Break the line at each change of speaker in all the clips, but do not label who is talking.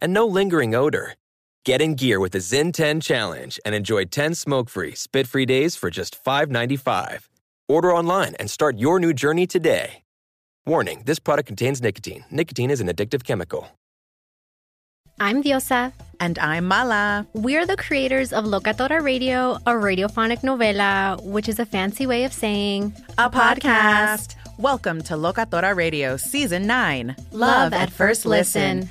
and no lingering odor. Get in gear with the Zyn 10 Challenge and enjoy 10 smoke-free, spit-free days for just $5.95. Order online and start your new journey today. Warning, this product contains nicotine. Nicotine is an addictive chemical.
I'm Diosa.
And I'm Mala.
We're the creators of Locatora Radio, a radiophonic novela, which is a fancy way of saying
a, a podcast. podcast. Welcome to Locatora Radio Season 9
Love, love at, at, First listen. listen.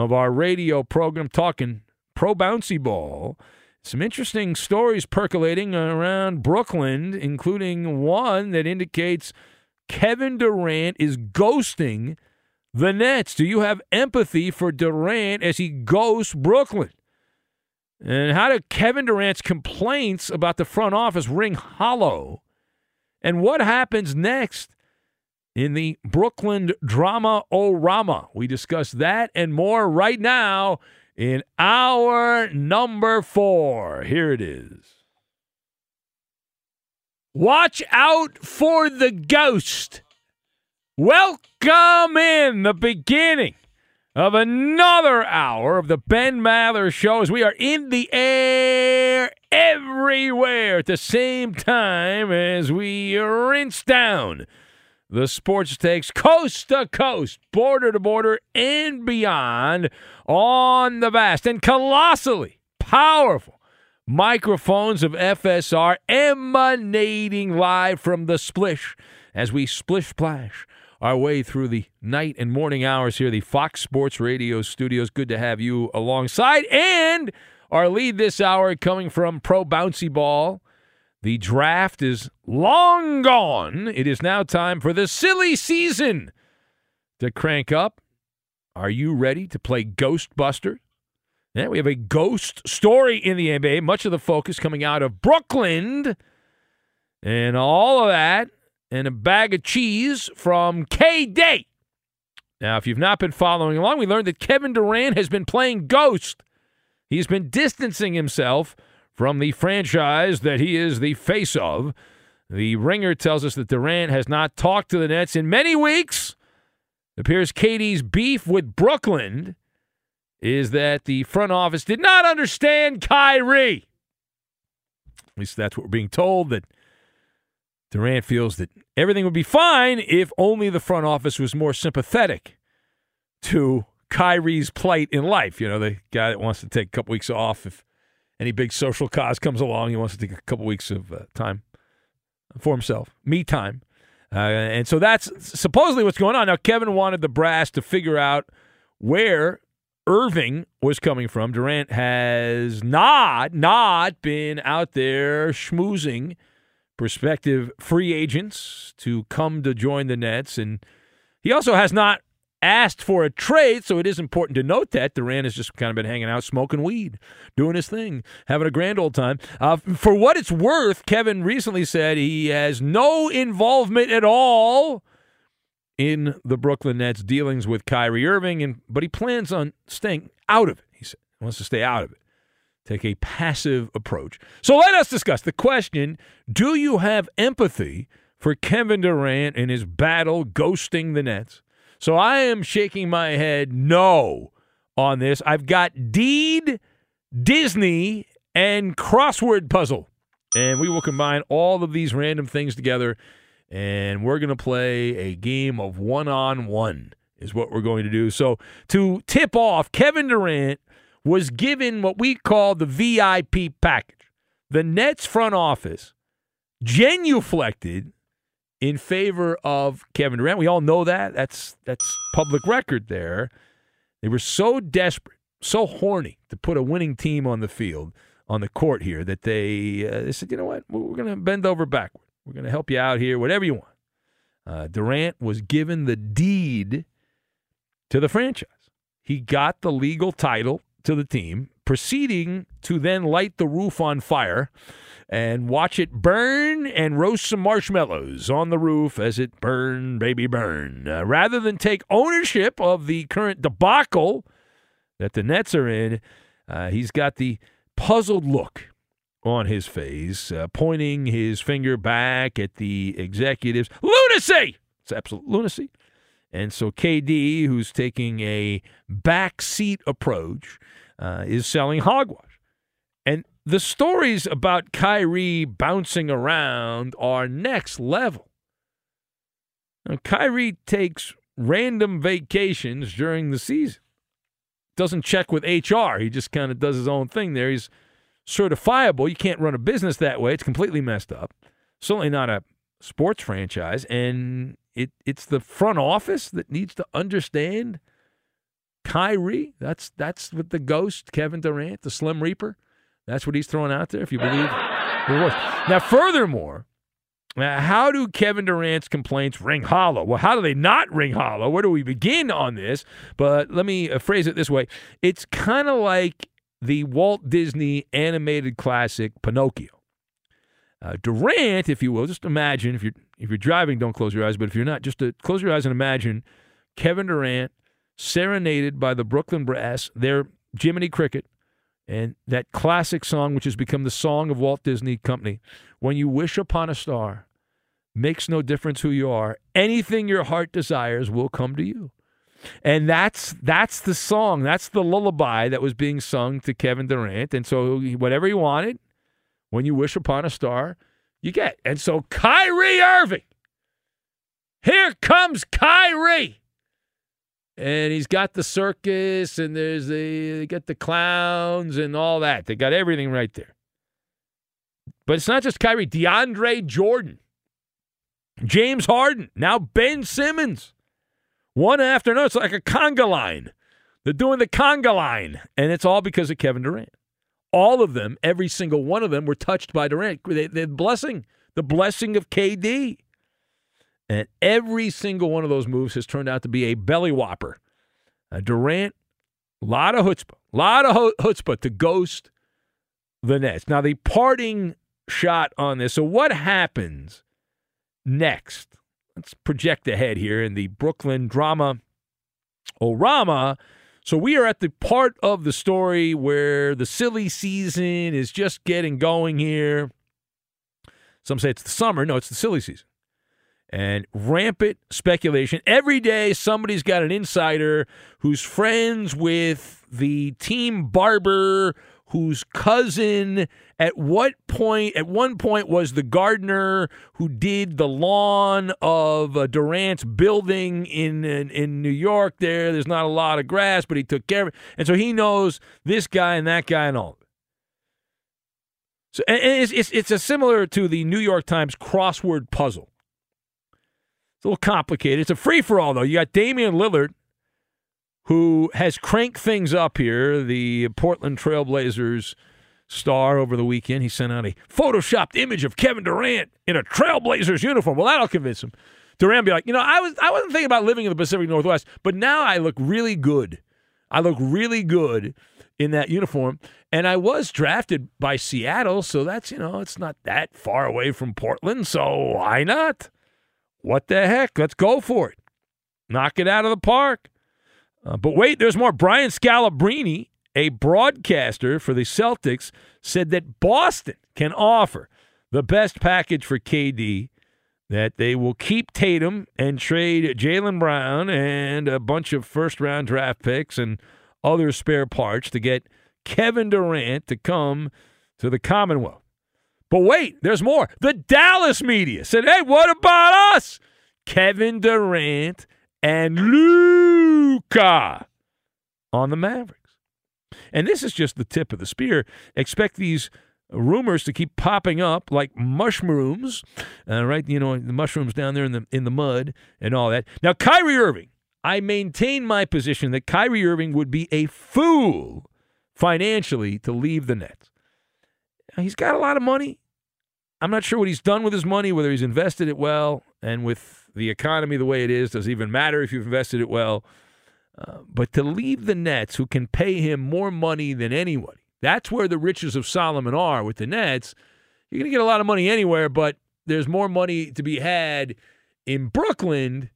of our radio program talking pro bouncy ball. Some interesting stories percolating around Brooklyn, including one that indicates Kevin Durant is ghosting the Nets. Do you have empathy for Durant as he ghosts Brooklyn? And how do Kevin Durant's complaints about the front office ring hollow? And what happens next in the Brooklyn Drama Orama. We discuss that and more right now in hour number four. Here it is. Watch out for the ghost. Welcome in the beginning of another hour of the Ben Maller Show as we are in the air everywhere at the same time as we rinse down the sports takes coast to coast, border to border, and beyond on the vast and colossally powerful microphones of FSR emanating live from the splish as we splish splash our way through the night and morning hours here, the Fox Sports Radio studios. Good to have you alongside. And our lead this hour coming from Pro Bouncy Ball the draft is long gone. It is now time for the silly season to crank up. Are you ready to play Ghostbusters? Yeah, we have a ghost story in the NBA. Much of the focus coming out of Brooklyn and all of that, and a bag of cheese from KD. Now, if you've not been following along, we learned that Kevin Durant has been playing Ghost. He's been distancing himself from the franchise that he is the face of. The ringer tells us that Durant has not talked to the Nets in many weeks. It appears KD's beef with Brooklyn is that the front office did not understand Kyrie. At least that's what we're being told that Durant feels that everything would be fine if only the front office was more sympathetic to Kyrie's plight in life. You know, the guy that wants to take a couple weeks off if any big social cause comes along, he wants to take a couple weeks of uh, time for himself, me time. Uh, and so that's supposedly what's going on. Now, Kevin wanted the brass to figure out where Irving was coming from. Durant has not, not been out there schmoozing prospective free agents to come to join the Nets. And he also has not asked for a trade, so it is important to note that Durant has just kind of been hanging out, smoking weed, doing his thing, having a grand old time. Uh, for what it's worth, Kevin recently said he has no involvement at all in the Brooklyn Nets dealings with Kyrie Irving, and but he plans on staying out of it. He said he wants to stay out of it. Take a passive approach. So let us discuss the question: Do you have empathy for Kevin Durant in his battle ghosting the Nets? So I am shaking my head no on this. I've got Deed, Disney, and crossword puzzle. And we will combine all of these random things together and we're going to play a game of one on one, is what we're going to do. So, to tip off, Kevin Durant was given what we call the VIP package. The Nets front office genuflected in favor of Kevin Durant. We all know that. That's that's public record there. They were so desperate, so horny to put a winning team on the field, on the court here, that they, uh, they said, you know what, we're going to bend over backward. We're going to help you out here, whatever you want. Uh, Durant was given the deed to the franchise. He got the legal title to the team, proceeding to then light the roof on fire and watch it burn and roast some marshmallows on the roof as it burn, baby, burn. Uh, rather than take ownership of the current debacle that the Nets are in, uh, he's got the puzzled look on his face, uh, pointing his finger back at the executives. Lunacy! It's absolute lunacy. And so KD, who's taking a backseat approach, uh, is selling hogwash. And the stories about Kyrie bouncing around are next level. Now, Kyrie takes random vacations during the season. Doesn't check with HR. He just kind of does his own thing there. He's certifiable. You can't run a business that way. It's completely messed up. Certainly not a sports franchise. And it it's the front office that needs to understand Kyrie. That's that's what the ghost, Kevin Durant, the Slim Reaper. That's what he's throwing out there, if you believe Now, furthermore, uh, how do Kevin Durant's complaints ring hollow? Well, how do they not ring hollow? Where do we begin on this? But let me uh, phrase it this way it's kind of like the Walt Disney animated classic Pinocchio. Uh, Durant, if you will, just imagine if you're if you're driving, don't close your eyes. But if you're not, just to close your eyes and imagine Kevin Durant serenaded by the Brooklyn Brass, their Jiminy Cricket, and that classic song, which has become the song of Walt Disney Company. When you wish upon a star, makes no difference who you are. Anything your heart desires will come to you. And that's that's the song. That's the lullaby that was being sung to Kevin Durant. And so whatever he wanted, when you wish upon a star, you get. And so Kyrie Irving. Here comes Kyrie. And he's got the circus and there's the they get the clowns and all that. They got everything right there. But it's not just Kyrie, DeAndre Jordan, James Harden, now Ben Simmons. One after another. It's like a conga line. They're doing the conga line, and it's all because of Kevin Durant. All of them, every single one of them, were touched by Durant. The blessing, the blessing of KD. And every single one of those moves has turned out to be a belly whopper. Uh, Durant, a lot of chutzpah, a lot of chutzpah to ghost the Nets. Now, the parting shot on this. So, what happens next? let's project ahead here in the Brooklyn drama Orama. So we are at the part of the story where the silly season is just getting going here. Some say it's the summer. No, it's the silly season. And rampant speculation. Every day, somebody's got an insider who's friends with the team barber whose cousin at what point at one point was the gardener who did the lawn of uh, Durant's building in, in, in New York there. There's not a lot of grass but he took care of it. And so he knows this guy and that guy and all so and it's it's, it's a similar to the New York Times crossword puzzle it's a little complicated it's a free for all though you got Damian Lillard who has cranked things up here, the Portland Trailblazers star over the weekend. He sent out a photoshopped image of Kevin Durant in a Trailblazers uniform. Well, that'll convince him. Durant be like, you know, I was I wasn't thinking about living in the Pacific Northwest, but now I look really good. I look really good in that uniform. And I was drafted by Seattle, so that's, you know, it's not that far away from Portland, so why not? What the heck? Let's go for it. Knock it out of the park. Uh, but wait, there's more. Brian Scalabrine, a broadcaster for the Celtics, said that Boston can offer the best package for KD, that they will keep Tatum and trade Jaylen Brown and a bunch of first round draft picks and other spare parts to get Kevin Durant to come to the Commonwealth. But wait, there's more. The Dallas media said, hey, what about us? Kevin Durant and Luka on the Mavericks. And this is just the tip of the spear. Expect these rumors to keep popping up like mushrooms, uh, right? You know, the mushrooms down there in the in the mud and all that. Now, Kyrie Irving, I maintain my position that Kyrie Irving would be a fool financially to leave the Nets. He's got a lot of money. I'm not sure what he's done with his money, whether he's invested it well, and with the economy the way it is, does it even matter if you've invested it well? Uh, but to leave the Nets, who can pay him more money than anybody, that's where the riches of Solomon are with the Nets. You're going to get a lot of money anywhere, but there's more money to be had in Brooklyn.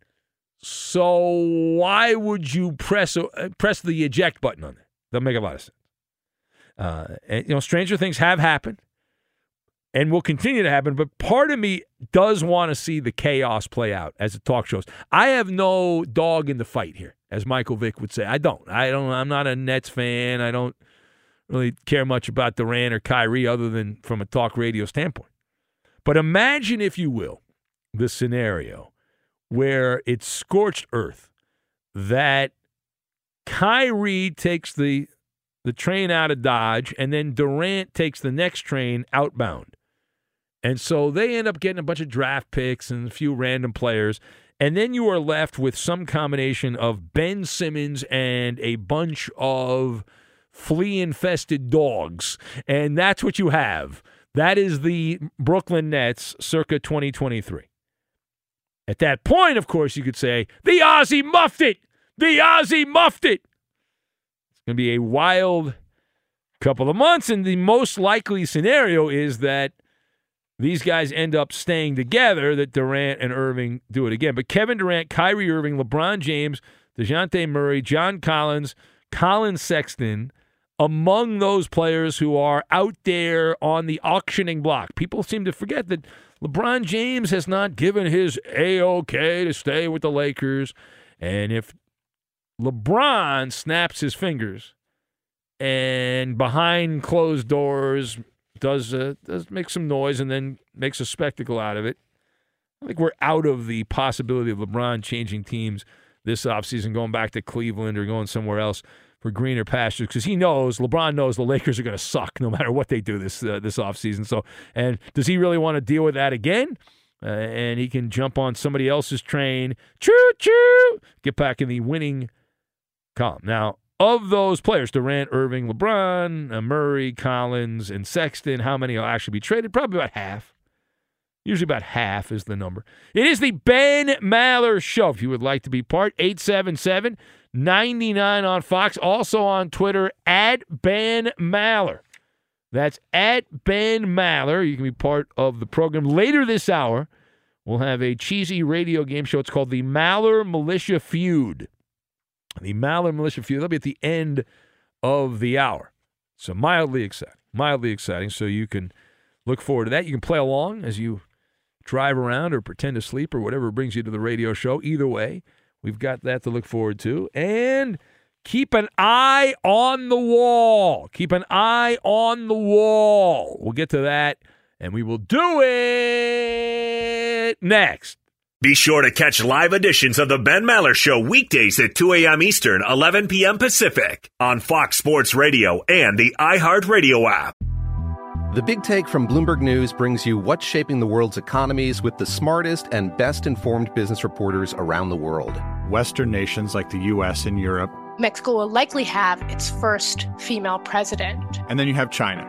So why would you press uh, press the eject button on that? Doesn't make a lot of sense. Uh, and, you know, stranger things have happened and will continue to happen. But part of me does want to see the chaos play out as it talk shows. I have no dog in the fight here, as Michael Vick would say. I don't. I don't. I'm not a Nets fan. I don't really care much about Durant or Kyrie other than from a talk radio standpoint. But imagine, if you will, the scenario where it's scorched earth that Kyrie takes the the train out of Dodge and then Durant takes the next train outbound. And so they end up getting a bunch of draft picks and a few random players. And then you are left with some combination of Ben Simmons and a bunch of flea infested dogs. And that's what you have. That is the Brooklyn Nets circa 2023. At that point, of course, you could say, the Aussie muffed it. The Aussie muffed it. Going to be a wild couple of months. And the most likely scenario is that these guys end up staying together, that Durant and Irving do it again. But Kevin Durant, Kyrie Irving, LeBron James, DeJounte Murray, John Collins, Collin Sexton, among those players who are out there on the auctioning block. People seem to forget that LeBron James has not given his A-OK to stay with the Lakers. And if LeBron snaps his fingers and behind closed doors does uh, does make some noise and then makes a spectacle out of it. I think we're out of the possibility of LeBron changing teams this offseason, going back to Cleveland or going somewhere else for greener pastures because he knows LeBron knows the Lakers are going to suck no matter what they do this uh, this offseason. So, and does he really want to deal with that again? Uh, and he can jump on somebody else's train, choo choo, get back in the winning Now, of those players, Durant, Irving, LeBron, uh, Murray, Collins, and Sexton, how many will actually be traded? Probably about half. Usually about half is the number. It is the Ben Maller Show. If you would like to be part, 877 99 on Fox. Also on Twitter, at Ben Maller. That's at Ben Maller. You can be part of the program. Later this hour, we'll have a cheesy radio game show. It's called the Maller Militia Feud the Maller Militia Feud. That'll be at the end of the hour. So mildly exciting, mildly exciting. So you can look forward to that. You can play along as you drive around or pretend to sleep or whatever brings you to the radio show. Either way, we've got that to look forward to. And keep an eye on the wall. Keep an eye on the wall. We'll get to that and we will do it next.
Be sure to catch live editions of the Ben Maller Show weekdays at 2 a.m. Eastern, 11 p.m. Pacific on Fox Sports Radio and the iHeartRadio app.
The Big Take from Bloomberg News brings you what's shaping the world's economies with the smartest and best informed business reporters around the world.
Western nations like the U.S. and Europe
Mexico will likely have its first female president.
And then you have China.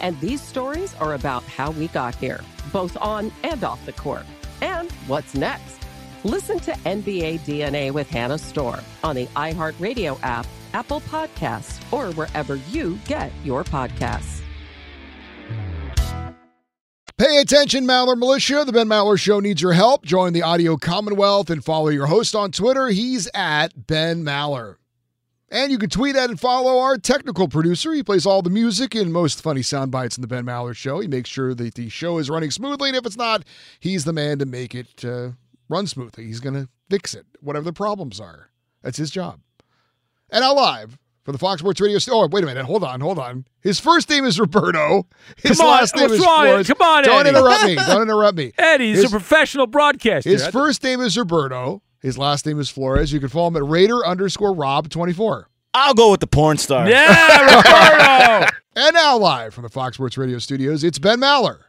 And these stories are about how we got here, both on and off the court. And what's next? Listen to NBA DNA with Hannah Storm on the iHeartRadio app, Apple Podcasts, or wherever you get your podcasts.
Pay attention, Maller Militia. The Ben Maller Show needs your help. Join the Audio Commonwealth and follow your host on Twitter. He's at Ben Maller. And you can tweet at and follow our technical producer. He plays all the music and most funny sound bites in the Ben Maller Show. He makes sure that the show is running smoothly, and if it's not, he's the man to make it uh, run smoothly. He's going to fix it, whatever the problems are. That's his job. And now live for the Fox Sports Radio. Oh, wait a minute. Hold on. Hold on. His first name is Roberto. His
Come on,
last name is? Flores.
Come on,
Don't
Eddie.
interrupt me. Don't interrupt me.
Eddie, he's
His-
a professional broadcaster.
His first name is Roberto. His last name is Flores. You can follow him at Raider underscore Rob twenty four.
I'll go with the porn star.
Yeah, Roberto.
And now live from the Fox Sports Radio studios, it's Ben Maller.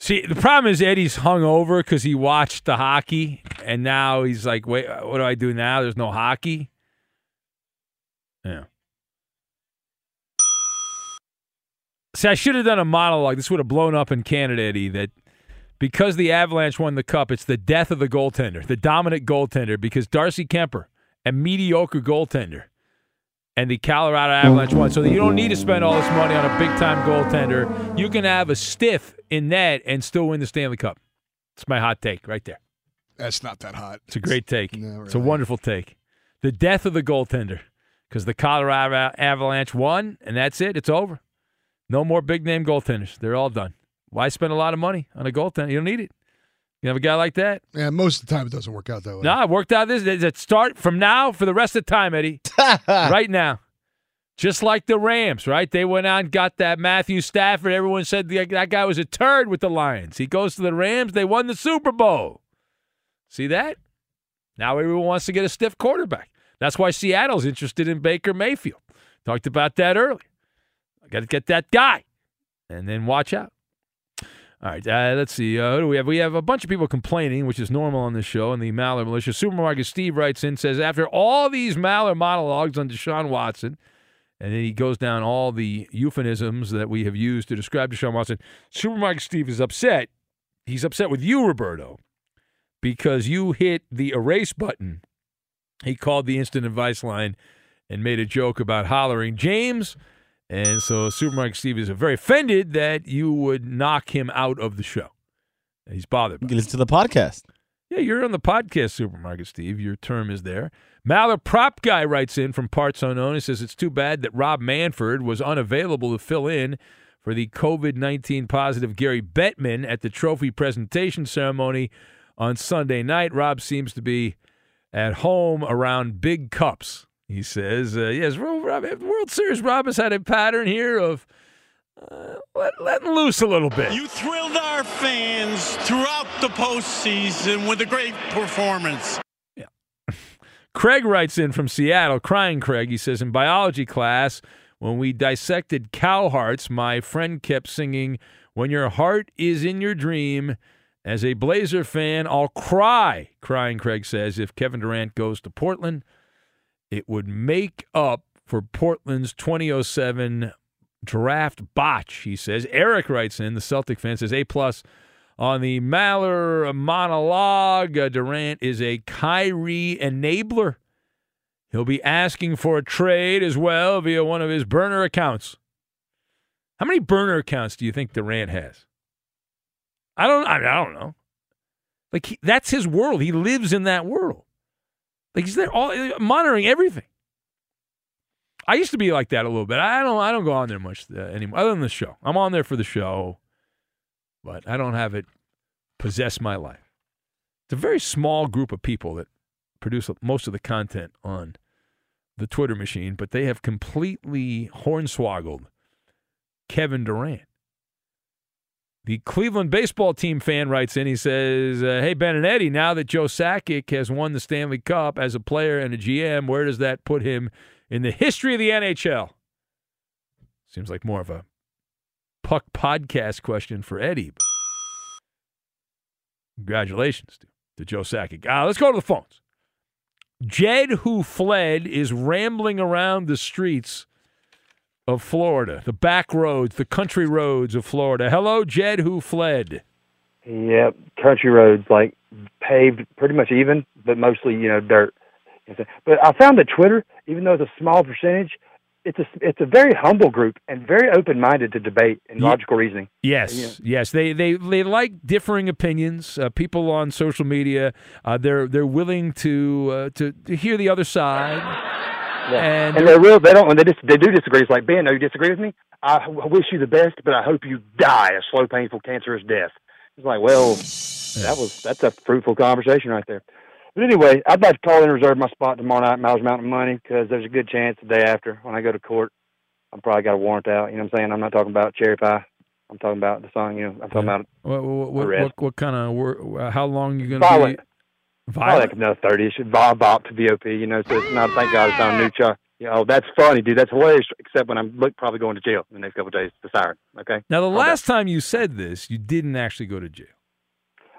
See, the problem is Eddie's hung over because he watched the hockey, and now he's like, "Wait, what do I do now? There's no hockey." Yeah. See, I should have done a monologue. This would have blown up in Canada, Eddie. That because the Avalanche won the cup, it's the death of the goaltender, the dominant goaltender. Because Darcy Kuemper, a mediocre goaltender, and the Colorado Avalanche won. So you don't need to spend all this money on a big time goaltender. You can have a stiff in net and still win the Stanley Cup. It's my hot take right there.
That's not that hot.
It's a great take.
No,
It's a wonderful take. The death of the goaltender because the Colorado Avalanche won, and that's it. It's over. No more big name goaltenders. They're all done. Why spend a lot of money on a goaltender? You don't need it. You have a guy like that.
Yeah, most of the time it doesn't work out that way.
No, it worked out. This it start from now for the rest of the time, Eddie. right now, just like the Rams, right? They went out and got that Matthew Stafford. Everyone said that guy was a turd with the Lions. He goes to the Rams. They won the Super Bowl. See that? Now everyone wants to get a stiff quarterback. That's why Seattle's interested in Baker Mayfield. Talked about that earlier. Got to get that guy, and then watch out. All right, uh, let's see. Uh, who do we have? We have a bunch of people complaining, which is normal on this show. And the Maller Militia Supermarket Steve writes in says after all these Maller monologues on Deshaun Watson, and then he goes down all the euphemisms that we have used to describe Deshaun Watson. Supermarket Steve is upset. He's upset with you, Roberto, because you hit the erase button. He called the instant advice line and made a joke about hollering James. And so Supermarket Steve is very offended that you would knock him out of the show. He's bothered. By
Listen to the podcast.
yeah, you're on the podcast, Supermarket Steve. Your term is there. Maller Prop Guy writes in from Parts Unknown and says it's too bad that Rob Manfred was unavailable to fill in for the COVID 19 positive Gary Bettman at the trophy presentation ceremony on Sunday night. Rob seems to be at home around big cups. He says, uh, yes, World, Series Rob has had a pattern here of uh, let, letting loose a little bit.
You thrilled our fans throughout the postseason with a great performance. Yeah.
Craig writes in from Seattle, crying Craig. He says, In biology class, when we dissected cow hearts, my friend kept singing, When your heart is in your dream. As a Blazer fan, I'll cry, crying Craig says, if Kevin Durant goes to Portland. It would make up for Portland's 2007 draft botch, he says. Eric writes in, the Celtic fan says, A plus on the Maller monologue. Uh, Durant is a Kyrie enabler. He'll be asking for a trade as well via one of his burner accounts. How many burner accounts do you think Durant has? I don't. I, I don't know. Like he, that's his world. He lives in that world. Like he's there all monitoring everything. I used to be like that a little bit. I don't. I don't go on there much uh, anymore, other than the show. I'm on there for the show, but I don't have it possess my life. It's a very small group of people that produce most of the content on the Twitter machine, but they have completely hornswoggled Kevin Durant. The Cleveland baseball team fan writes in. He says, uh, "Hey Ben and Eddie, now that Joe Sakic has won the Stanley Cup as a player and a GM, where does that put him in the history of the NHL?" Seems like more of a puck podcast question for Eddie. Congratulations to, to Joe Sakic. Uh, let's go to the phones. Jed, who fled, is rambling around the streets of Florida, the back roads, the country roads of Florida. Hello, Jed, who fled.
Yep, country roads like paved, pretty much even, but mostly you know dirt. But I found that Twitter, even though it's a small percentage, it's a it's a very humble group and very open minded to debate and logical reasoning.
Yes,
Yeah.
yes, they they they like differing opinions. Uh, people on social media, uh, they're they're willing to, uh, to to hear the other side.
And,
And,
they're real. They don't. When they dis- they do disagree, it's like Ben. No, you disagree with me. I, I wish you the best, but I hope you die a slow, painful, cancerous death. It's like, well, that was that's a fruitful conversation right there. But anyway, I'd like to call and reserve my spot tomorrow night, Miles Mountain Money, because there's a good chance the day after when I go to court, I'm probably got a warrant out. You know what I'm saying? I'm not talking about cherry pie. I'm talking about the song. You know, I'm talking about
What what what, what, what kind of how long you going to
violent.
be
Probably like another thirty. It should bob bop to VOP. You know, so it's not. Thank God it's not a new chart. You know, that's funny, dude. That's hilarious. Except when I'm look, probably going to jail in the next couple of days. The siren. Okay.
Now, the last time you said this, you didn't actually go to jail.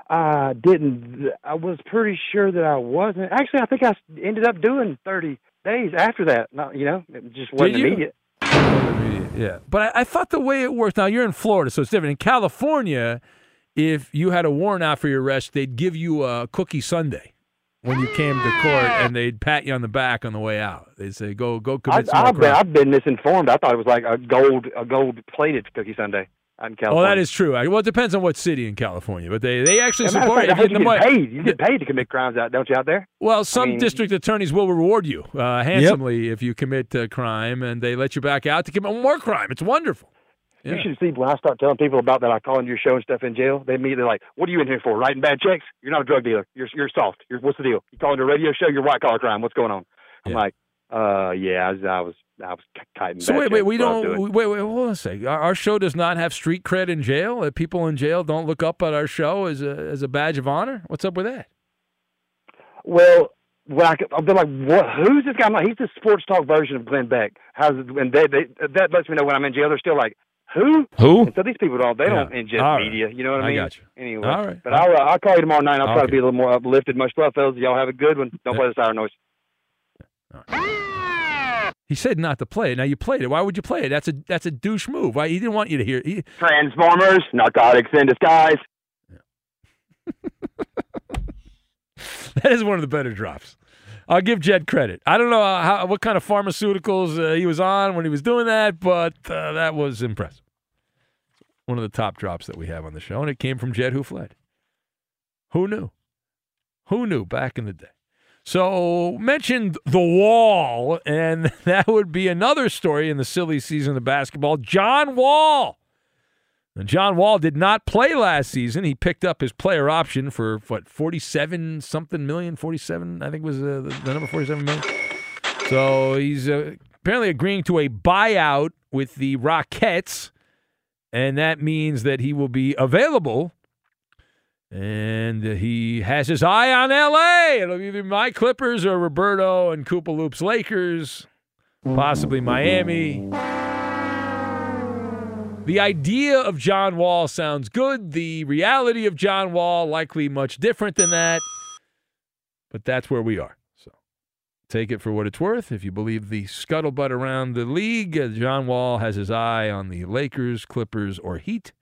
I didn't. I was pretty sure that I wasn't. Actually, I think I ended up doing 30 days after that. Not, you know, it just wasn't immediate.
Yeah, but I, I thought the way it worked. Now you're in Florida, so it's different. In California, if you had a warrant out for your arrest, they'd give you a cookie Sunday when you came to court, and they'd pat you on the back on the way out. They'd say, "Go, go,
I,
commit some more
I've, been. I've been misinformed. I thought it was like a gold, a gold plated cookie Sunday out in
Oh,
California.
that is true. Well, it depends on what city in California, but they they actually
As a matter of
support
fact,
it.
I you get paid. You get paid to commit crimes out, don't you, out there?
Well, some
mean-
district attorneys will reward you uh, handsomely if you commit a crime, and they let you back out to commit more crime. It's wonderful.
You should see when I start telling people about that. I call into your show and stuff in jail. They immediately like, "What are you in here for? Writing bad checks? You're not a drug dealer. You're you're soft. You're what's the deal? You call into a radio show? You're white collar crime. What's going on?" I'm like, "Uh, yeah, I was I was, I was kiting."
So wait, wait, we
That's what I was
don't. Wait, wait, hold on a second. Our, our show does not have street cred in jail. Uh, people in jail don't look up at our show as a as a badge of honor. What's up with that?
Well, when I, I've been like, "What? Who's this guy?" I'm like, "He's the sports talk version of Glenn Beck." How's it? And they, they that lets me know when I'm in jail. They're still like, "Who?
Who?"
And so these people don't. They don't
Yeah.
ingest
All right.
media. You know what I
I
mean?
got you.
Anyway,
All right.
But I'll uh, I'll call you tomorrow night. I'll try to be a little more uplifted. Much love, fellas. Y'all have a good one. Don't play the siren noise.
He said not to play it. Now you played it. Why would you play it? That's a that's a douche move. Why he didn't want you to hear. it. He,
Transformers, narcotics in disguise.
that is one of the better drops. I'll give Jed credit. I don't know how what kind of pharmaceuticals uh, he was on when he was doing that, but uh, that was impressive. One of the top drops that we have on the show, and it came from Jed who fled. Who knew? Who knew back in the day? So mentioned the wall, and that would be another story in the silly season of basketball. John Wall. And John Wall did not play last season. He picked up his player option for what forty-seven something million, forty-seven I think was uh, the, the number forty-seven million. So he's uh, apparently agreeing to a buyout with the Rockets, and that means that he will be available. And he has his eye on L.A. It'll be either my Clippers or Roberto and Koopa Loops Lakers, possibly Miami. The idea of John Wall sounds good. The reality of John Wall likely much different than that. But that's where we are. So take it for what it's worth. If you believe the scuttlebutt around the league, John Wall has his eye on the Lakers, Clippers, or Heat.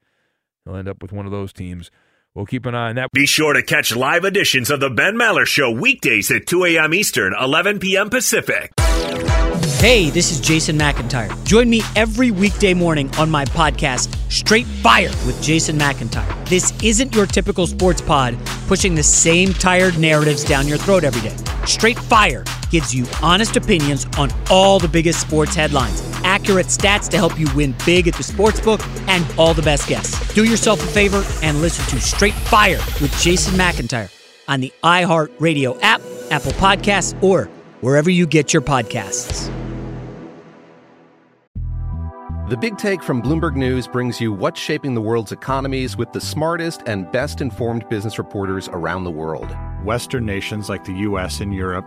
He'll end up with one of those teams. We'll keep an eye on that.
Be sure to catch live editions of The Ben Maller Show weekdays at 2 a.m. Eastern, 11 p.m. Pacific.
Hey, this is Jason McIntyre. Join me every weekday morning on my podcast, Straight Fire with Jason McIntyre. This isn't your typical sports pod pushing the same tired narratives down your throat every day. Straight Fire gives you honest opinions on all the biggest sports headlines, accurate stats to help you win big at the sportsbook, and all the best guests. Do yourself a favor and listen to Straight Fire with Jason McIntyre on the iHeartRadio app, Apple Podcasts, or wherever you get your podcasts.
The Big Take from Bloomberg News brings you what's shaping the world's economies with the smartest and best informed business reporters around the world.
Western nations like the US and Europe.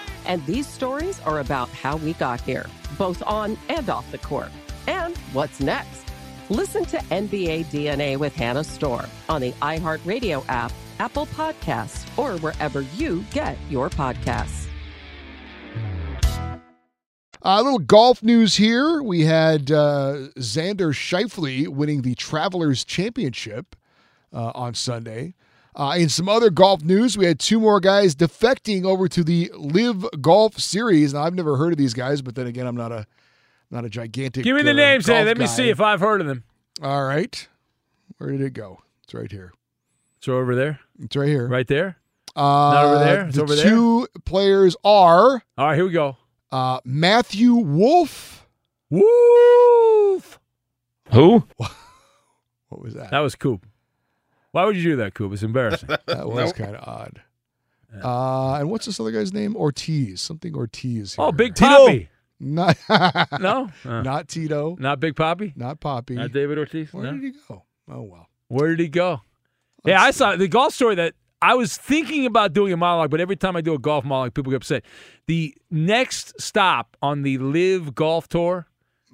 And these stories are about how we got here, both on and off the court. And what's next? Listen to NBA DNA with Hannah Storm on the iHeartRadio app, Apple Podcasts, or wherever you get your podcasts.
A little golf news here. We had uh, Xander Schauffele winning the Travelers Championship uh, on Sunday. Uh, in some other golf news, we had two more guys defecting over to the Live Golf Series. Now, I've never heard of these guys, but then again, I'm not a not a gigantic.
Give me the
uh,
names, hey.
golf
Let me
guy.
see if I've heard of them.
All right, where did it go? It's right here.
It's over there.
It's right here.
Right there.
Uh,
Not over there. It's
the
over there.
two players are
All right, here we go.
uh, Matthew Wolff.
Wolff. Who?
What was that?
That was Coop. Why would you do that, Coop? It's embarrassing.
That was kind of odd. Uh, and what's this other guy's name? Ortiz. Something Ortiz.
Oh,
here.
Big Poppy.
Not
No? Uh,
not Tito.
Not Big Poppy?
Not Poppy.
Not David Ortiz?
Where
No?
did he go? Oh well.
Where did he go? yeah, I saw the golf story that I was thinking about doing a monologue, but every time I do a golf monologue, people get upset. The next stop on the Live Golf Tour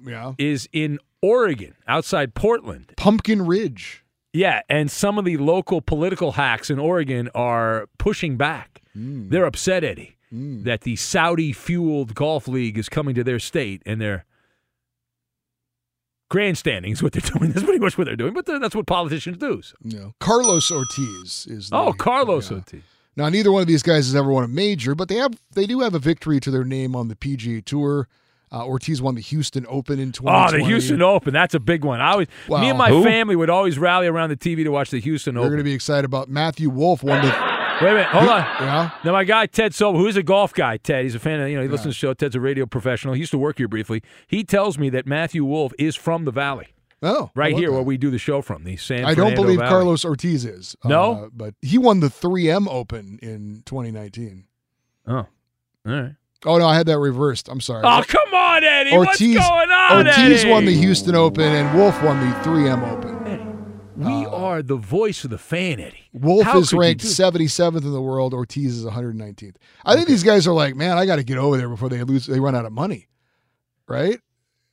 Yeah.
is in Oregon, outside Portland.
Pumpkin Ridge.
Yeah, and some of the local political hacks in Oregon are pushing back.
Hmm.
They're upset, Eddie, that the Saudi fueled golf league is coming to their state and they're grandstanding is what they're doing. That's pretty much what they're doing, but that's what politicians do. so.
No. Carlos Ortiz is. The,
Oh, Carlos
yeah.
Ortiz.
Now, neither one of these guys has ever won a major, but they have they do have a victory to their name on the PGA Tour. Uh, Ortiz won the Houston Open in 2020.
Oh, the Houston Open. That's a big one. I always,
Wow.
me and my
Who?
family would always rally around the TV to watch the Houston
You're
Open.
going to be excited about Matthew Wolff won the.
Wait a minute, hold on.
Yeah.
Now my guy Ted Sobel, who's a golf guy, Ted, he's a fan of you know he listens to the show. Ted's a radio professional. He used to work here briefly. He tells me that Matthew Wolff is from the Valley,
Oh,
right here
that.
where we do the show from the San.
I don't believe
Valley.
Carlos Ortiz is.
No?
uh, but he won the 3M Open in 2019.
Oh, all right.
Oh no, I had that reversed. I'm sorry.
Oh come on, Eddie!
Ortiz,
What's going on, Eddie?
Ortiz
Eddie?
won the Houston Open and Wolff won the 3M Open.
We are the voice of the fan, Eddie.
Wolff
How
is ranked
do-
77th in the world. Ortiz is 119th. I think these guys are like, man, I got to get over there before they lose. They run out of money, right?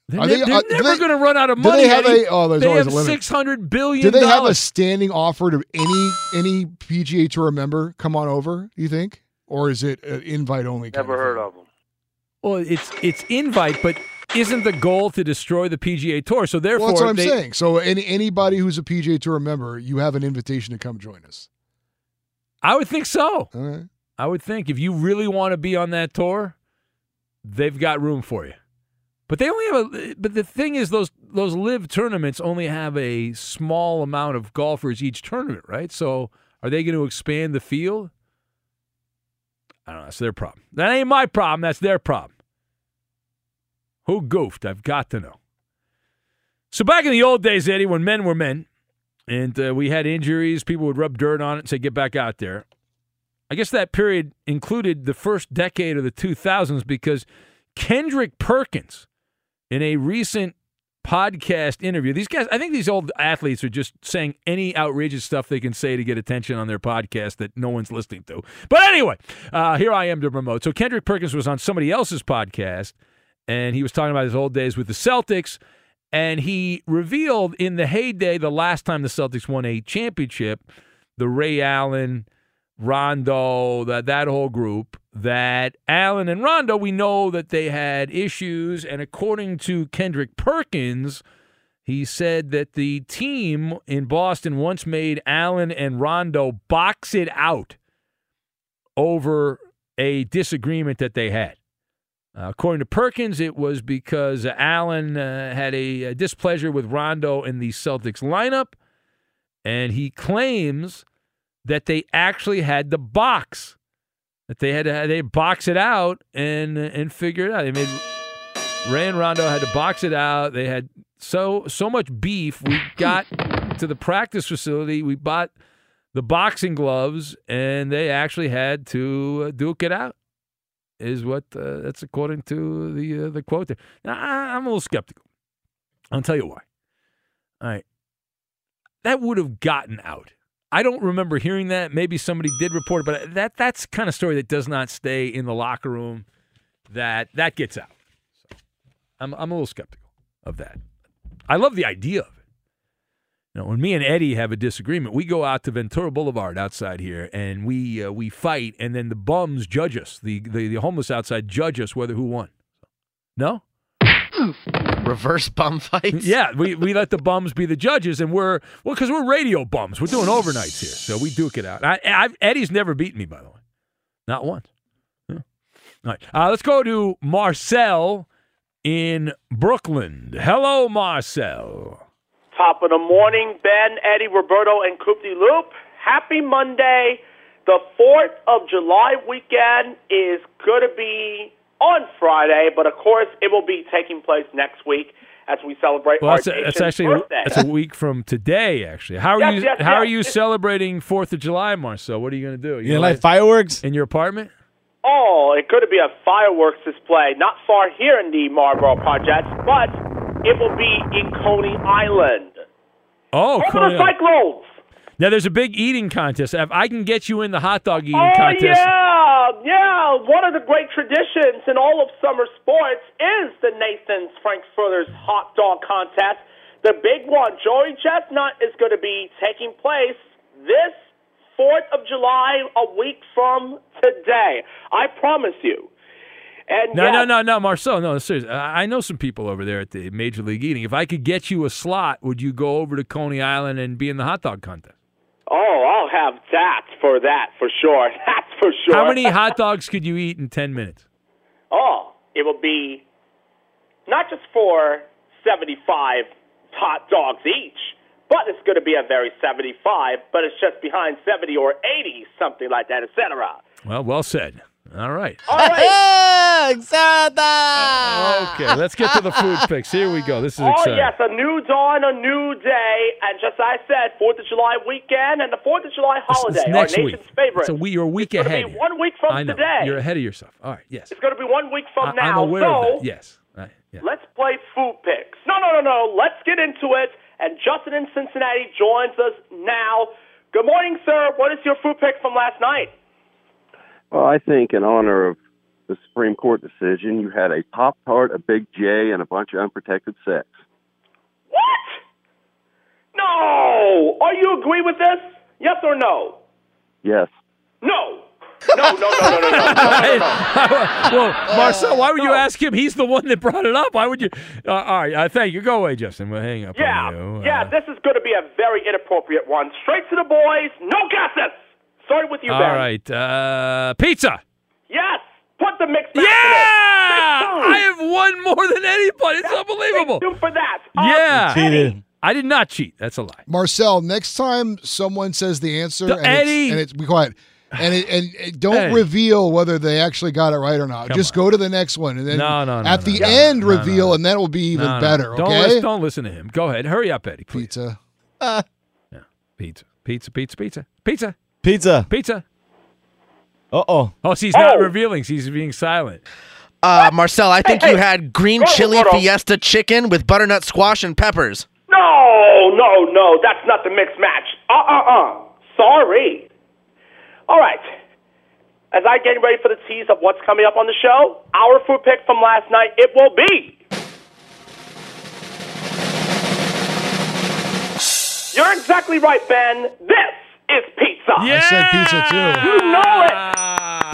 They're, ne-
they-
they're
uh,
never going to run out of money.
they have
Eddie.
a- oh, there's
they
always
have
a limit.
six hundred billion.
Do they have a standing offer to any any PGA Tour member come on over? Do you think, or is it an invite only? kind
Never heard of them.
Well, it's it's invite, but isn't the goal to destroy the PGA Tour? So therefore,
Well, that's what I'm
they-
saying. So any anybody who's a PGA Tour member, you have an invitation to come join us.
I would think so.
All right.
I would think if you really want to be on that tour, they've got room for you. But they only have a. But the thing is, those those live tournaments only have a small amount of golfers each tournament, right? So are they going to expand the field? I don't know. That's their problem. That ain't my problem. That's their problem. Who goofed? I've got to know. So back in the old days, Eddie, when men were men, and uh, we had injuries, people would rub dirt on it and say, "Get back out there." I guess that period included the first decade of the 2000s because Kendrick Perkins, in a recent podcast interview, these guys, I think these old athletes are just saying any outrageous stuff they can say to get attention on their podcast that no one's listening to. But anyway, uh, here I am to promote. So Kendrick Perkins was on somebody else's podcast, and he was talking about his old days with the Celtics. And he revealed in the heyday, the last time the Celtics won a championship, the Ray Allen, Rondo, that that whole group, that Allen and Rondo, we know that they had issues, and according to Kendrick Perkins, he said that the team in Boston once made Allen and Rondo box it out over a disagreement that they had. Uh, according to Perkins, it was because Allen uh, had a, a displeasure with Rondo in the Celtics lineup, and he claims that they actually had the box, that they had to they box it out and and figure it out. They made Ray and Rondo had to box it out. They had so so much beef. We got to the practice facility. We bought the boxing gloves, and they actually had to uh, duke it out. Is what uh, that's according to the uh, the quote there. Now I, I'm a little skeptical. I'll tell you why. All right, that would have gotten out. I don't remember hearing that. Maybe somebody did report it, but that that's kind of story that does not stay in the locker room. That that gets out. So I'm I'm a little skeptical of that. I love the idea of it. Know, when me and Eddie have a disagreement, we go out to Ventura Boulevard outside here, and we uh, we fight, and then the bums judge us. The, the the homeless outside judge us whether who won. No.
Reverse bum fights.
Yeah, we, we let the bums be the judges, and we're well because we're radio bums. We're doing overnights here, so we duke it out. I, I, Eddie's never beaten me, by the way, not once. Yeah. All right, uh, let's go to Marcel in Brooklyn. Hello, Marcel.
Top of the morning, Ben, Eddie, Roberto, and Coop de Loop. Happy Monday. The 4th of July weekend is going to be on Friday, but of course it will be taking place next week as we celebrate
Well,
our
that's, a,
nation's
that's actually
birthday.
that's a week from today. Actually, how are
Yes,
you?
yes,
how are you celebrating Fourth of July, Marcel? What are you going to do?
You gonna light fireworks
in your apartment?
Oh, it could be a fireworks display not far here in the Marlboro Projects, but it will be in Coney Island.
Oh,
Over
Coney
the Cyclones.
Now there's a big eating contest. If I can get you in the hot dog eating
Oh
contest,
yeah, yeah. One of the great traditions in all of summer sports is the Nathan's Frankfurters hot dog contest. The big one, Joey Chestnut, is going to be taking place this Fourth of July, a week from today. I promise you. And
no,
yes,
no, no, no, Marcel, no, seriously. I know some people over there at the Major League Eating. If I could get you a slot, would you go over to Coney Island and be in the hot dog contest?
Oh, I'll have that for that for sure. That's for sure.
How many hot dogs could you eat in 10 minutes?
Oh, it will be not just for 75 hot dogs each, but it's going to be a very 75, but it's just behind 70 or 80, something like that, etc.
Well, well said. All right.
All right.
Okay, let's get to the food picks. Here we go. This is
Oh,
exciting.
yes, a new dawn, a new day, and just as I said, 4th of July weekend and the 4th of July holiday,
it's next
our
week.
nation's favorite.
It's a week, you're a week
It's
ahead.
be one week from
I know.
today.
You're ahead of yourself. All right. Yes.
It's going to be one week from
I,
now.
I'm aware
so
of that. Yes. I- yeah.
let's play food picks. No, no, no, no. Let's get into it. And Justin in Cincinnati joins us now. Good morning, sir. What is your food pick from last night?
Well, I think in honor of the Supreme Court decision, you had a Pop Tart, a Big J, and a bunch of unprotected sex.
What? No! Are you agree with this? Yes or no?
Yes.
No! No, no, no, no, no, no. no, no, no.
well, Marcel, why would you ask him? He's the one that brought it up. Why would you? Uh, all right, uh, thank you. Go away, Justin. We'll hang up
yeah,
on you. Uh,
yeah, this is going to be a very inappropriate one. Straight to the boys. No gossip. Starting with you,
all
Ben.
right. Uh, pizza.
Yes. Put the mix back
Yeah!
in it.
I have won more than anybody. It's unbelievable.
Two for that.
Yeah.
cheated.
I did not cheat. That's a lie.
Marcel, next time someone says the answer,
The-
and
Eddie!
it's, and it's be quiet, and it, and it- don't
Hey.
reveal whether they actually got it right or not.
Come
Just go to the next one, and then
No, no, no,
at
no,
the
no,
end
no, no,
reveal, and that will be even
No, no.
better.
Don't,
Okay,
listen, don't listen to him. Go ahead. Hurry up, Eddie. Please.
pizza. Yeah.
Pizza. Pizza. Pizza. Pizza. Pizza.
Pizza.
Pizza.
Uh oh.
Oh, see, he's not revealing. She's being silent.
Uh, Marcel, I think
Hey,
you
hey.
had green
Hold on,
chili
hold on.
fiesta chicken with butternut squash and peppers.
No, no, no. That's not the mixed match. Uh, uh, uh. Sorry. All right. As I get ready for the tease of what's coming up on the show, our food pick from last night, it will be. You're exactly right, Ben. This is pizza.
I said pizza too.
You know it.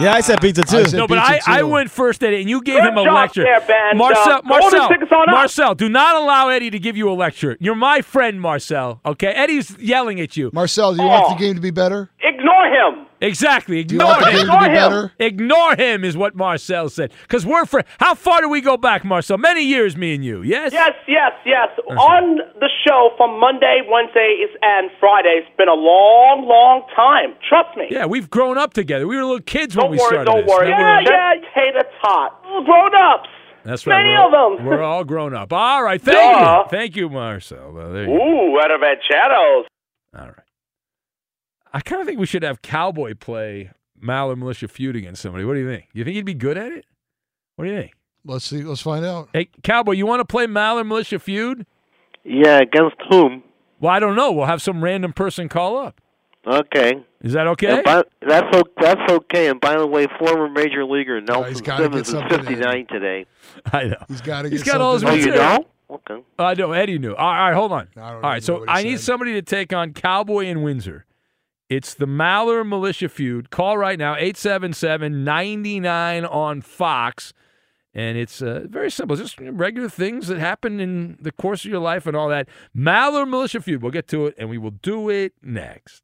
Yeah, I said pizza too.
said
No, but
pizza
I, I went first, at it, and you gave
Good
him a
job
lecture.
there, Ben.
Marcel,
Uh, go on and
Marcel,
take us on up.
Marcel, do not allow Eddie to give you a lecture. You're my friend, Marcel. Okay, Eddie's yelling at you.
Marcel, do you want
Oh.
the game to be better?
Ignore him.
Exactly. Ignore him.
game to be
Ignore him.
better?
Ignore him is what Marcel said. Because we're friends. How far do we go back, Marcel? Many years, me and you. Yes.
Yes, yes, yes. On the show from Monday, Wednesdays, and Friday, it's been a long, long time. Trust me.
Yeah, we've grown up together. We were little kids when
Don't
we
worry,
started
don't
this.
worry.
Remember
Yeah,
when-
yeah, tater tot. Grown ups.
That's right.
Many
we're,
of them.
We're all grown up. All right. Thank
Duh.
you. Thank you, Marcel. There you go.
Ooh, rancheros.
All right. I kind of think we should have Cowboy play Maller Militia feud against somebody. What do you think? You think he'd be good at it? What do you think?
Let's see. Let's find out.
Hey, Cowboy, you want to play Maller Militia feud?
Yeah, against whom?
Well, I don't know. We'll have some random person call up.
Okay.
Is that okay?
By, that's o- that's okay. And by the way, former major leaguer oh, Nelson
gotta get
Simmons is
something in.
59 today.
I know.
He's got to get.
He's got all his
something
Oh, you know? Okay.
I know. Eddie knew. All right, hold on. All right, so
know what he
I need
said.
somebody to take on Cowboy and Windsor. It's the Maller Militia feud. Call right now, 877-99 on Fox. And it's uh, very simple. Just regular things that happen in the course of your life and all that. Maller Militia feud. We'll get to it, and we will do it next.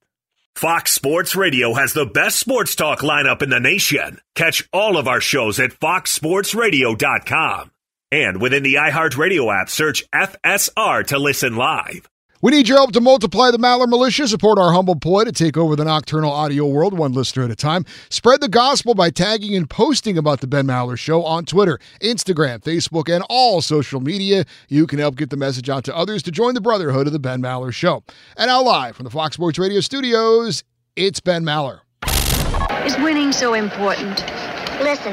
Fox Sports Radio has the best sports talk lineup in the nation. Catch all of our shows at foxsportsradio.com. And within the iHeartRadio app, search FSR to listen live.
We need your help to multiply the Maller Militia. Support our humble ploy to take over the nocturnal audio world, one listener at a time. Spread the gospel by tagging and posting about the Ben Maller Show on Twitter, Instagram, Facebook, and all social media. You can help get the message out to others to join the brotherhood of the Ben Maller Show. And now, live from the Fox Sports Radio studios, it's Ben Maller.
Is winning so important?
Listen,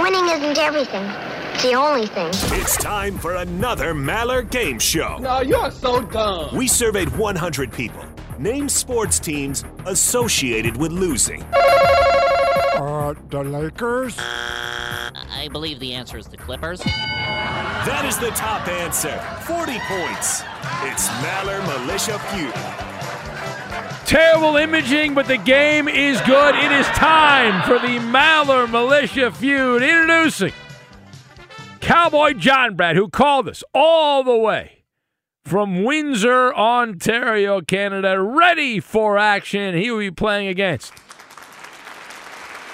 winning isn't everything. It's the only thing.
It's time for another Maller Game Show.
No, you're so dumb.
We surveyed 100 people. Name sports teams associated with losing.
Uh, the Lakers?
I believe the answer is the Clippers.
That is the top answer. 40 points. It's Maller Militia Feud.
Terrible imaging, but the game is good. It is time for the Maller Militia feud. Introducing Cowboy John Brad, who called us all the way from Windsor, Ontario, Canada, ready for action. He will be playing against.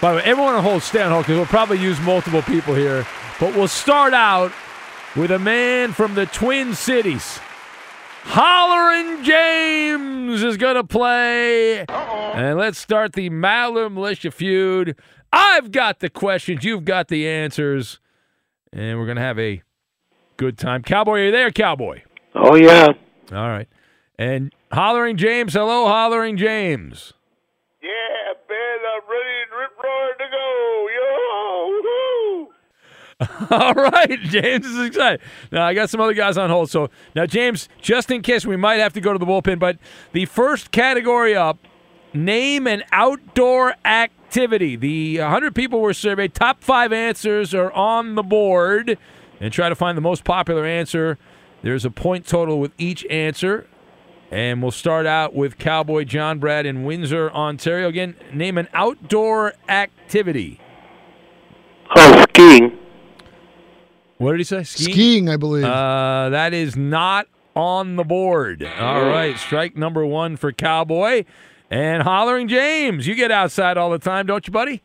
By the way, everyone on hold, stay on hold because we'll probably use multiple people here. But we'll start out with a man from the Twin Cities. Hollering James is going to play. And let's start the Maller Militia feud. I've got the questions, you've got the answers, and we're going to have a good time. Cowboy, are you there, Cowboy?
Oh, yeah.
All right. And Hollering James, hello, Hollering James.
Yeah, Ben, I'm ready and rip roaring to go. Yo, woo!
All right, James is excited. Now I got some other guys on hold. So now, James, just in case we might have to go to the bullpen, but the first category up, name an outdoor activity. The 100 people were surveyed. Top five answers are on the board, and try to find the most popular answer. There's a point total with each answer. And we'll start out with Cowboy John Brad in Windsor, Ontario. Again, name an outdoor activity.
Oh, skiing.
What did he say? Skiing?
Skiing, I believe.
Uh, that is not on the board. All right, strike number one for Cowboy. And Hollering James, you get outside all the time, don't you, buddy?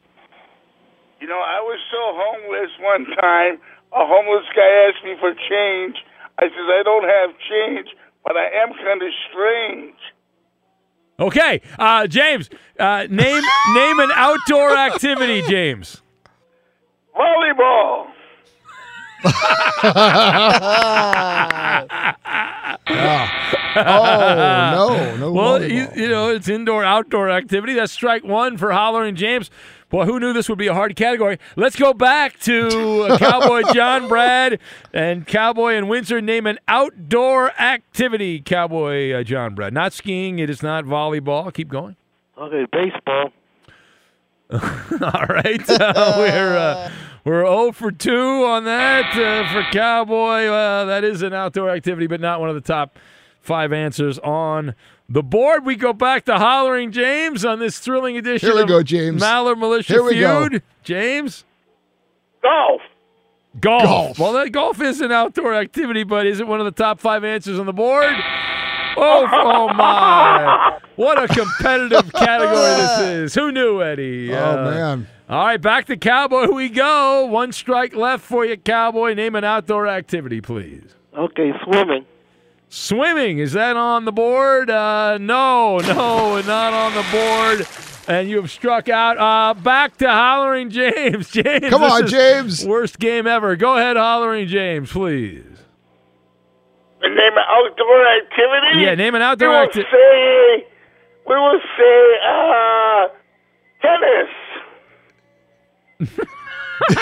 You know, I was so homeless one time. A homeless guy asked me for change. I says I don't have change, but I am kind of strange.
Okay, uh, James, uh, name name an outdoor activity, James.
Volleyball.
Oh, no, no
Well, you, you know, it's indoor outdoor activity. That's strike one for Hollering James. Boy, who knew this would be a hard category? Let's go back to uh, Cowboy John Brad and Cowboy and Windsor. Name an outdoor activity, Cowboy uh, John Brad. Not skiing. It is not volleyball. Keep going.
Okay, baseball.
All right, uh, we're uh, we're 0 for two on that uh, for Cowboy. Uh, that is an outdoor activity, but not one of the top five answers on the board. We go back to Hollering James on this thrilling edition.
Here we
of
go, James.
Maller Militia
Here we go.
James.
Golf.
Golf.
Golf.
Well, that golf is an outdoor activity, but is it one of the top five answers on the board? Oh, oh my! What a competitive category this is. Who knew, Eddie?
Oh,
Uh,
man.
All right, back to Cowboy we go. One strike left for you, Cowboy. Name an outdoor activity, please.
Okay, swimming.
Swimming, is that on the board? Uh, no, no, not on the board. And you have struck out. Uh, back to Hollering James. James.
Come on, James.
Worst game ever. Go ahead, Hollering James, please.
And name an outdoor activity.
Yeah, name an outdoor activity.
we will
acti-
say, we will say, uh, tennis.
No,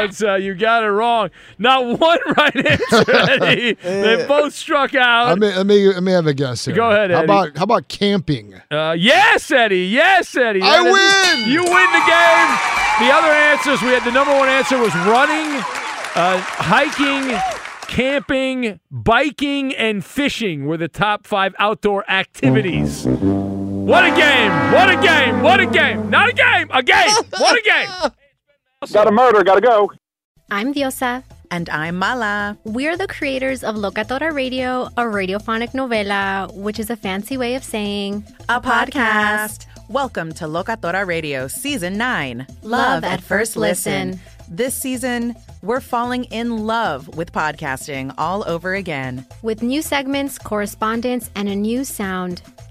that's uh, you got it wrong. Not one right answer, Eddie. they both struck out.
Let me, let me let me have a guess here.
Go ahead,
How about how about camping?
Uh, yes, Eddie. Yes, Eddie.
I win!
You win the game. The other answers we had. The number one answer was running, uh, hiking, camping, biking, and fishing were the top five outdoor activities. What a game! What a game! What a game! Not a game! A game! What a game!
Got a murder, gotta go.
I'm Diosa.
And I'm Mala.
We're the creators of Locatora Radio, a radiophonic novela, which is a fancy way of saying
A podcast. Welcome to Locatora Radio Season 9
Love at First Listen.
This season, we're falling in love with podcasting all over again.
with new segments, correspondence, and a new sound.